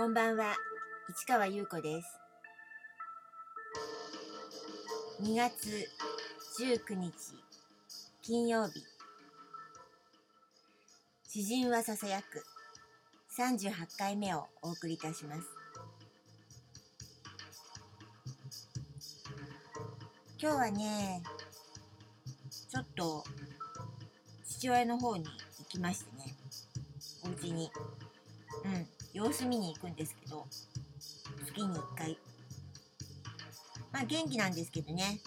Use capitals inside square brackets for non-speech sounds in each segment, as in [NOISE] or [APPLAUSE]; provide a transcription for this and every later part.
こんばんは、市川優子です。2月19日、金曜日。詩人はささやく38回目をお送りいたします。今日はね、ちょっと父親の方に行きましてね、お家に。うん。様子見に行くんですけど、月に1回。まあ元気なんですけどね。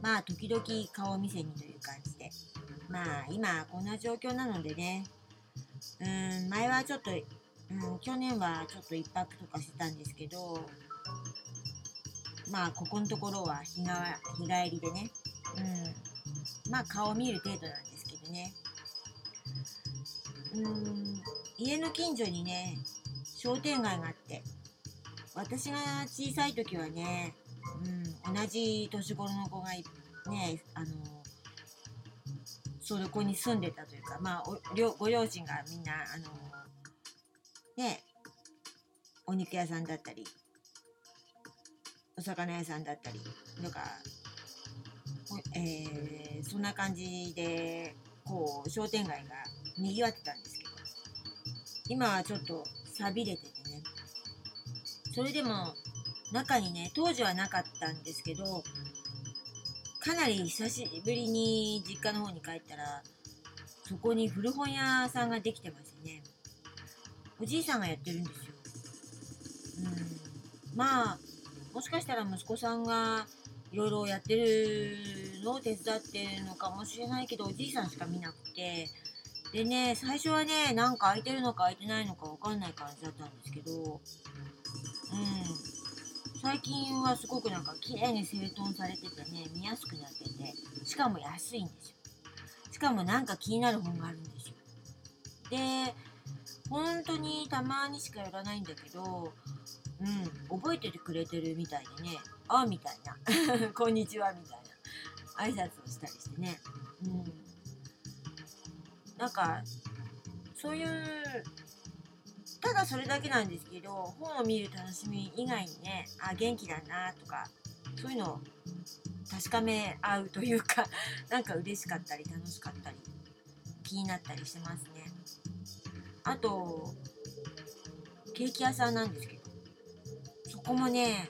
まあ時々顔見せにという感じで。まあ今こんな状況なのでね。うん、前はちょっと、うん、去年はちょっと1泊とかしてたんですけど、まあここのところは日が日帰りでね。うん。まあ顔見る程度なんですけどね。うん家の近所にね商店街があって私が小さい時はね、うん、同じ年頃の子がねあのそこに住んでたというかまあご両親がみんなあのねお肉屋さんだったりお魚屋さんだったりとか、えー、そんな感じでこう商店街がにぎわってたんです今はちょっと錆びれててね。それでも中にね当時はなかったんですけどかなり久しぶりに実家の方に帰ったらそこに古本屋さんができてますね。おじいさんがやってるんですよ。うん。まあもしかしたら息子さんがいろいろやってるのを手伝ってるのかもしれないけどおじいさんしか見なくてでね、最初はね、なんか空いてるのか空いてないのかわかんない感じだったんですけど、うん。最近はすごくなんか綺麗に整頓されててね、見やすくなってて、しかも安いんですよ。しかもなんか気になる本があるんですよ。で、本当にたまにしか寄らないんだけど、うん、覚えててくれてるみたいでね、あみたいな、[LAUGHS] こんにちはみたいな挨拶をしたりしてね、うん。なんかそういうただそれだけなんですけど本を見る楽しみ以外にねあ元気だなとかそういうのを確かめ合うというか [LAUGHS] なんか嬉しかったり楽しかったり気になったりしてますね。あとケーキ屋さんなんですけどそこもね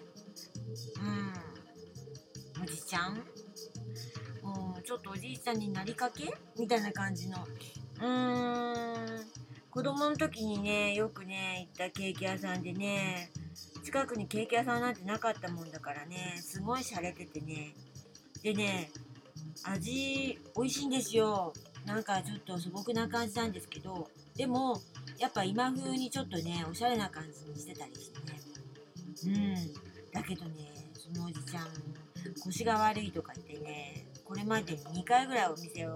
うんおじちゃん？もうちょっとおじいちゃんになりかけ？みたいな感じのうーん。子供の時にねよくね行ったケーキ屋さんでね近くにケーキ屋さんなんてなかったもんだからねすごい洒落ててね。でね味美味しいんですよ。なんかちょっと素朴な感じなんですけどでもやっぱ今風にちょっとねおしゃれな感じにしてたりしてね。うん。だけどねそのおじちゃん腰が悪いとか言ってねこれまでに2回ぐらいお店を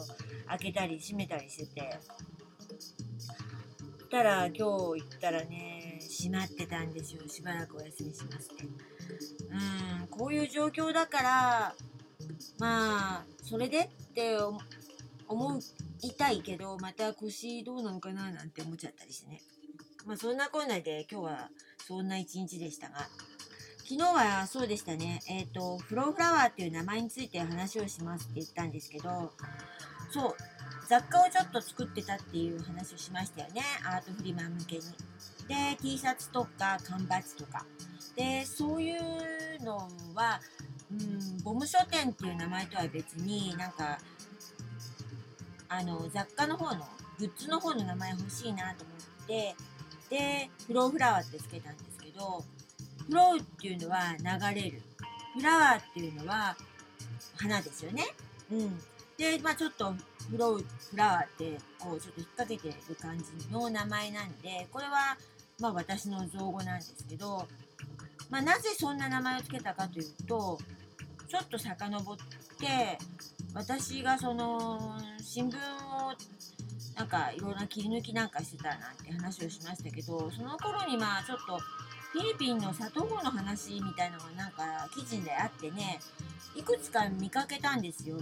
開けたり閉めたりしてて。したら今日行ったらね閉まってたんですよ。しばらくお休みしますって。うんこういう状況だからまあそれでって思いたいけどまた腰どうなのかななんて思っちゃったりしてね。まあそんなこんなで今日はそんな一日でしたが。昨日はそうでしたね、えっ、ー、と、フローフラワーっていう名前について話をしますって言ったんですけど、そう、雑貨をちょっと作ってたっていう話をしましたよね、アートフリマ向けに。で、T シャツとか缶バッジとか。で、そういうのは、うん、ボム書店っていう名前とは別になんか、あの、雑貨の方の、グッズの方の名前欲しいなと思って、で、フローフラワーってつけたんですけど、フローっていうのは流れる。フラワーっていうのは花ですよね。うん。で、まあちょっとフロー、フラワーってこうちょっと引っ掛けてる感じの名前なんで、これはまあ私の造語なんですけど、まあなぜそんな名前を付けたかというと、ちょっと遡って、私がその新聞をなんかいろんな切り抜きなんかしてたなんて話をしましたけど、その頃にまあちょっとフィリピンの里子の話みたいなのがなんか記事であってね、いくつか見かけたんですよ。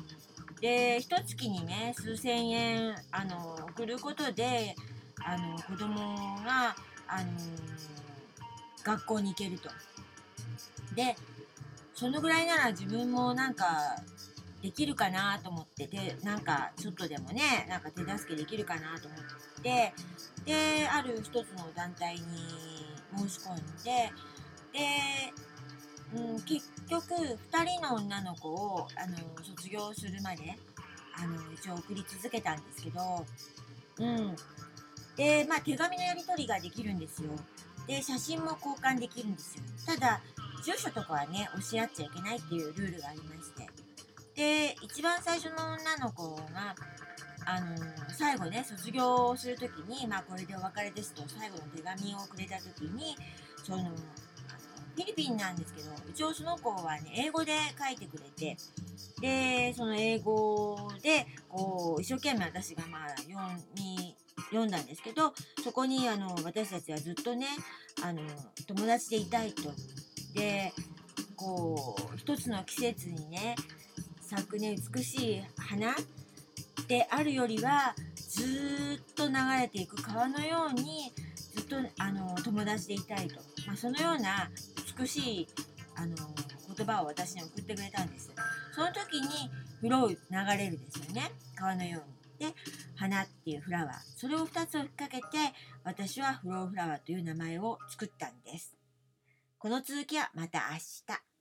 で、一月にね、数千円、あの、送ることで、あの、子供が、あの学校に行けると。でそのぐらいなら自分もなんかできるかなと思ってでなんかちょっとでもねなんか手助けできるかなと思ってである一つの団体に申し込んでで、うん、結局2人の女の子をあの卒業するまであの一応送り続けたんですけど、うん、でまあ手紙のやり取りができるんですよ。で写真も交換できるんですよ。ただ住所とかはね教え合っちゃいけないっていうルールがありまして。で一番最初の女の子があの最後ね卒業する時にまあこれでお別れですと最後の手紙をくれた時にそのあのフィリピンなんですけど一応その子はね英語で書いてくれてでその英語でこう一生懸命私がまあ読み読んだんですけどそこにあの私たちはずっとねあの友達でいたいと。でこう一つの季節にね咲くね美しい花であるよりはずっと流れていく川のようにずっとあの友達でいたいと、まあ、そのような美しいあの言葉を私に送ってくれたんです。その時にフロー流れるですよね。川のように。で花っていうフラワー。それを2つ追っかけて私はフローフラワーという名前を作ったんです。この続きはまた明日。